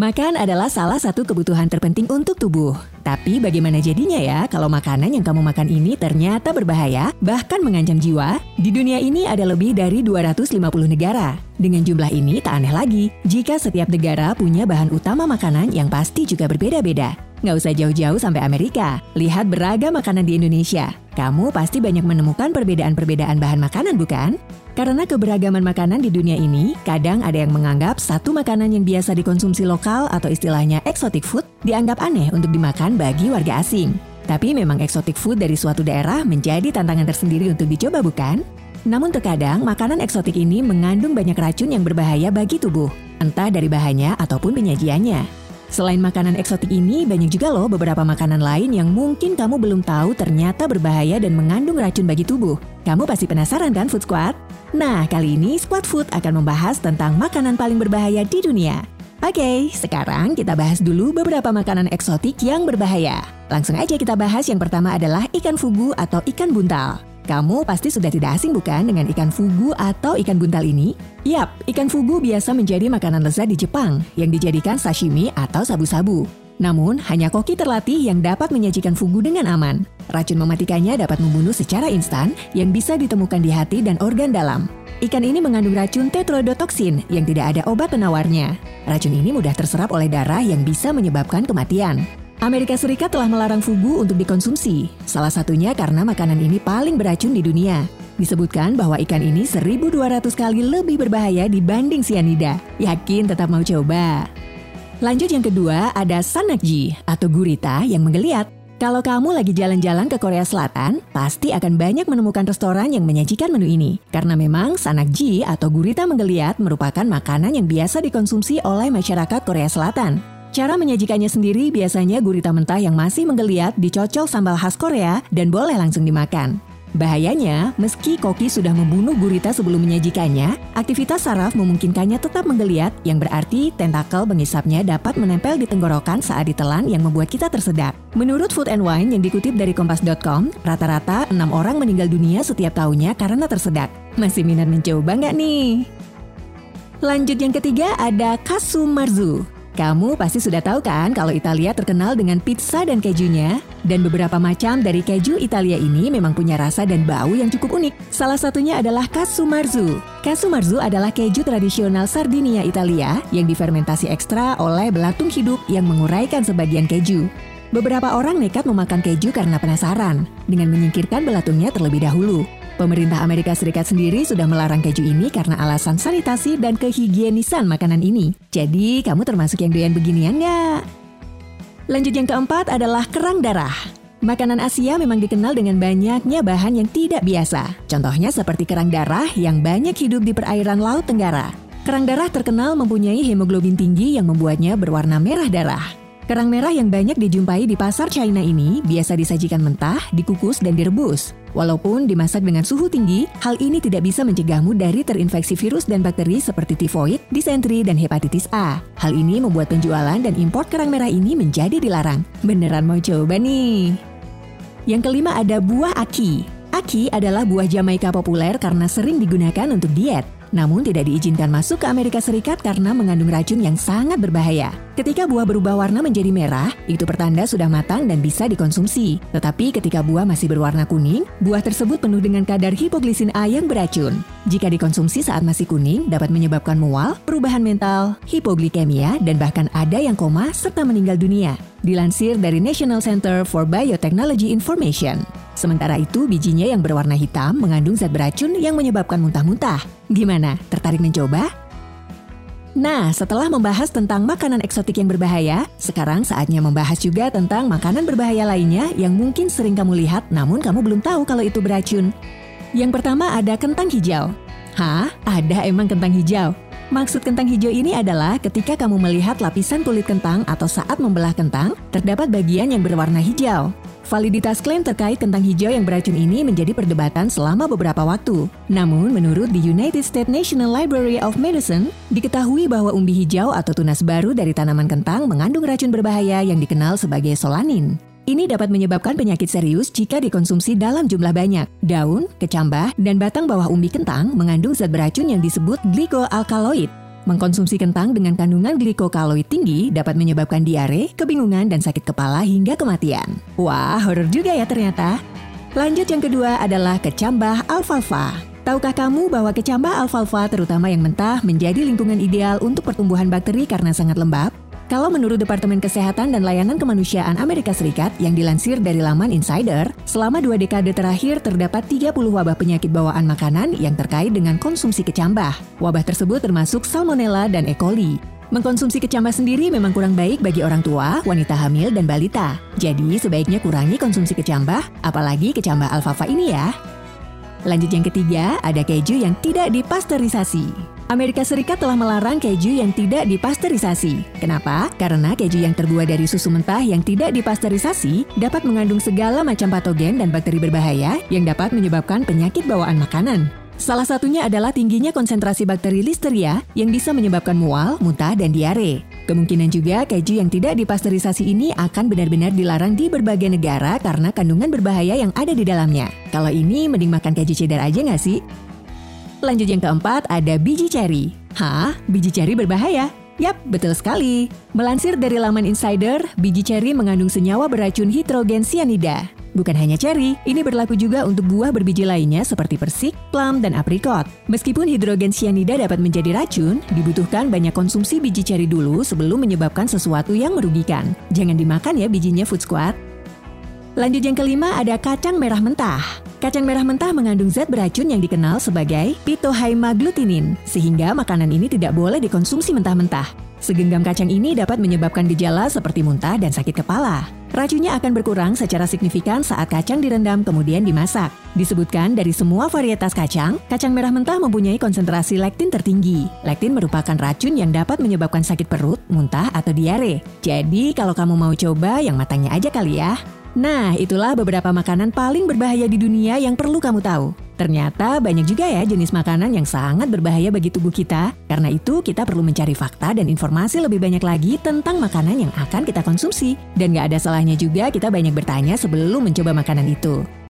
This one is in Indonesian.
Makan adalah salah satu kebutuhan terpenting untuk tubuh. Tapi bagaimana jadinya ya kalau makanan yang kamu makan ini ternyata berbahaya, bahkan mengancam jiwa? Di dunia ini ada lebih dari 250 negara. Dengan jumlah ini tak aneh lagi jika setiap negara punya bahan utama makanan yang pasti juga berbeda-beda. Nggak usah jauh-jauh sampai Amerika, lihat beragam makanan di Indonesia. Kamu pasti banyak menemukan perbedaan-perbedaan bahan makanan bukan? Karena keberagaman makanan di dunia ini, kadang ada yang menganggap satu makanan yang biasa dikonsumsi lokal atau istilahnya exotic food dianggap aneh untuk dimakan bagi warga asing. Tapi memang exotic food dari suatu daerah menjadi tantangan tersendiri untuk dicoba bukan? Namun terkadang makanan eksotik ini mengandung banyak racun yang berbahaya bagi tubuh, entah dari bahannya ataupun penyajiannya. Selain makanan eksotik ini, banyak juga loh beberapa makanan lain yang mungkin kamu belum tahu ternyata berbahaya dan mengandung racun bagi tubuh. Kamu pasti penasaran kan Food Squad? Nah, kali ini Squad Food akan membahas tentang makanan paling berbahaya di dunia. Oke, sekarang kita bahas dulu beberapa makanan eksotik yang berbahaya. Langsung aja kita bahas yang pertama adalah ikan fugu atau ikan buntal. Kamu pasti sudah tidak asing bukan dengan ikan fugu atau ikan buntal ini? Yap, ikan fugu biasa menjadi makanan lezat di Jepang yang dijadikan sashimi atau sabu-sabu. Namun, hanya koki terlatih yang dapat menyajikan fugu dengan aman. Racun mematikannya dapat membunuh secara instan yang bisa ditemukan di hati dan organ dalam. Ikan ini mengandung racun tetrodotoxin yang tidak ada obat penawarnya. Racun ini mudah terserap oleh darah yang bisa menyebabkan kematian. Amerika Serikat telah melarang fugu untuk dikonsumsi, salah satunya karena makanan ini paling beracun di dunia. Disebutkan bahwa ikan ini 1200 kali lebih berbahaya dibanding sianida. Yakin tetap mau coba? Lanjut yang kedua, ada sanakji atau gurita yang menggeliat. Kalau kamu lagi jalan-jalan ke Korea Selatan, pasti akan banyak menemukan restoran yang menyajikan menu ini. Karena memang sanakji atau gurita menggeliat merupakan makanan yang biasa dikonsumsi oleh masyarakat Korea Selatan. Cara menyajikannya sendiri biasanya gurita mentah yang masih menggeliat dicocol sambal khas Korea dan boleh langsung dimakan. Bahayanya, meski koki sudah membunuh gurita sebelum menyajikannya, aktivitas saraf memungkinkannya tetap menggeliat yang berarti tentakel mengisapnya dapat menempel di tenggorokan saat ditelan yang membuat kita tersedak. Menurut Food and Wine yang dikutip dari kompas.com, rata-rata 6 orang meninggal dunia setiap tahunnya karena tersedak. Masih minat mencoba nggak nih? Lanjut yang ketiga ada Kasumarzu. Kamu pasti sudah tahu kan kalau Italia terkenal dengan pizza dan kejunya? Dan beberapa macam dari keju Italia ini memang punya rasa dan bau yang cukup unik. Salah satunya adalah Casumarzu. Casumarzu adalah keju tradisional Sardinia Italia yang difermentasi ekstra oleh belatung hidup yang menguraikan sebagian keju. Beberapa orang nekat memakan keju karena penasaran, dengan menyingkirkan belatungnya terlebih dahulu. Pemerintah Amerika Serikat sendiri sudah melarang keju ini karena alasan sanitasi dan kehigienisan makanan ini. Jadi, kamu termasuk yang doyan beginian nggak? Lanjut yang keempat adalah kerang darah. Makanan Asia memang dikenal dengan banyaknya bahan yang tidak biasa. Contohnya seperti kerang darah yang banyak hidup di perairan Laut Tenggara. Kerang darah terkenal mempunyai hemoglobin tinggi yang membuatnya berwarna merah darah. Kerang merah yang banyak dijumpai di pasar China ini biasa disajikan mentah, dikukus, dan direbus. Walaupun dimasak dengan suhu tinggi, hal ini tidak bisa mencegahmu dari terinfeksi virus dan bakteri seperti tifoid, disentri, dan hepatitis A. Hal ini membuat penjualan dan impor kerang merah ini menjadi dilarang. Beneran mau coba nih? Yang kelima ada buah aki. Aki adalah buah Jamaika populer karena sering digunakan untuk diet namun tidak diizinkan masuk ke Amerika Serikat karena mengandung racun yang sangat berbahaya. Ketika buah berubah warna menjadi merah, itu pertanda sudah matang dan bisa dikonsumsi. Tetapi ketika buah masih berwarna kuning, buah tersebut penuh dengan kadar hipoglisin A yang beracun. Jika dikonsumsi saat masih kuning, dapat menyebabkan mual, perubahan mental, hipoglikemia, dan bahkan ada yang koma serta meninggal dunia. Dilansir dari National Center for Biotechnology Information. Sementara itu, bijinya yang berwarna hitam mengandung zat beracun yang menyebabkan muntah-muntah. Gimana? Tertarik mencoba? Nah, setelah membahas tentang makanan eksotik yang berbahaya, sekarang saatnya membahas juga tentang makanan berbahaya lainnya yang mungkin sering kamu lihat namun kamu belum tahu kalau itu beracun. Yang pertama ada kentang hijau. Hah? Ada emang kentang hijau? Maksud kentang hijau ini adalah ketika kamu melihat lapisan kulit kentang atau saat membelah kentang, terdapat bagian yang berwarna hijau. Validitas klaim terkait kentang hijau yang beracun ini menjadi perdebatan selama beberapa waktu. Namun, menurut the United States National Library of Medicine, diketahui bahwa umbi hijau atau tunas baru dari tanaman kentang mengandung racun berbahaya yang dikenal sebagai solanin. Ini dapat menyebabkan penyakit serius jika dikonsumsi dalam jumlah banyak. Daun, kecambah, dan batang bawah umbi kentang mengandung zat beracun yang disebut glycoalkaloid Mengkonsumsi kentang dengan kandungan glikokaloid tinggi dapat menyebabkan diare, kebingungan, dan sakit kepala hingga kematian. Wah, horor juga ya ternyata. Lanjut yang kedua adalah kecambah alfalfa. Tahukah kamu bahwa kecambah alfalfa terutama yang mentah menjadi lingkungan ideal untuk pertumbuhan bakteri karena sangat lembab? Kalau menurut Departemen Kesehatan dan Layanan Kemanusiaan Amerika Serikat yang dilansir dari laman Insider, selama dua dekade terakhir terdapat 30 wabah penyakit bawaan makanan yang terkait dengan konsumsi kecambah. Wabah tersebut termasuk Salmonella dan E. coli. Mengkonsumsi kecambah sendiri memang kurang baik bagi orang tua, wanita hamil, dan balita. Jadi sebaiknya kurangi konsumsi kecambah, apalagi kecambah alfalfa ini ya. Lanjut yang ketiga, ada keju yang tidak dipasteurisasi. Amerika Serikat telah melarang keju yang tidak dipasteurisasi. Kenapa? Karena keju yang terbuat dari susu mentah yang tidak dipasteurisasi dapat mengandung segala macam patogen dan bakteri berbahaya yang dapat menyebabkan penyakit bawaan makanan. Salah satunya adalah tingginya konsentrasi bakteri Listeria yang bisa menyebabkan mual, muntah, dan diare. Kemungkinan juga keju yang tidak dipasteurisasi ini akan benar-benar dilarang di berbagai negara karena kandungan berbahaya yang ada di dalamnya. Kalau ini mending makan keju cheddar aja nggak sih? Lanjut yang keempat ada biji ceri. Hah? Biji ceri berbahaya? Yap, betul sekali. Melansir dari laman Insider, biji ceri mengandung senyawa beracun hidrogen sianida. Bukan hanya ceri, ini berlaku juga untuk buah berbiji lainnya seperti persik, plum, dan aprikot. Meskipun hidrogen sianida dapat menjadi racun, dibutuhkan banyak konsumsi biji ceri dulu sebelum menyebabkan sesuatu yang merugikan. Jangan dimakan ya bijinya Food Squad. Lanjut yang kelima ada kacang merah mentah. Kacang merah mentah mengandung zat beracun yang dikenal sebagai pitohaimaglutinin, sehingga makanan ini tidak boleh dikonsumsi mentah-mentah. Segenggam kacang ini dapat menyebabkan gejala seperti muntah dan sakit kepala. Racunnya akan berkurang secara signifikan saat kacang direndam kemudian dimasak. Disebutkan dari semua varietas kacang, kacang merah mentah mempunyai konsentrasi lektin tertinggi. Lektin merupakan racun yang dapat menyebabkan sakit perut, muntah, atau diare. Jadi kalau kamu mau coba yang matangnya aja kali ya. Nah, itulah beberapa makanan paling berbahaya di dunia yang perlu kamu tahu. Ternyata banyak juga ya jenis makanan yang sangat berbahaya bagi tubuh kita. Karena itu, kita perlu mencari fakta dan informasi lebih banyak lagi tentang makanan yang akan kita konsumsi. Dan gak ada salahnya juga kita banyak bertanya sebelum mencoba makanan itu.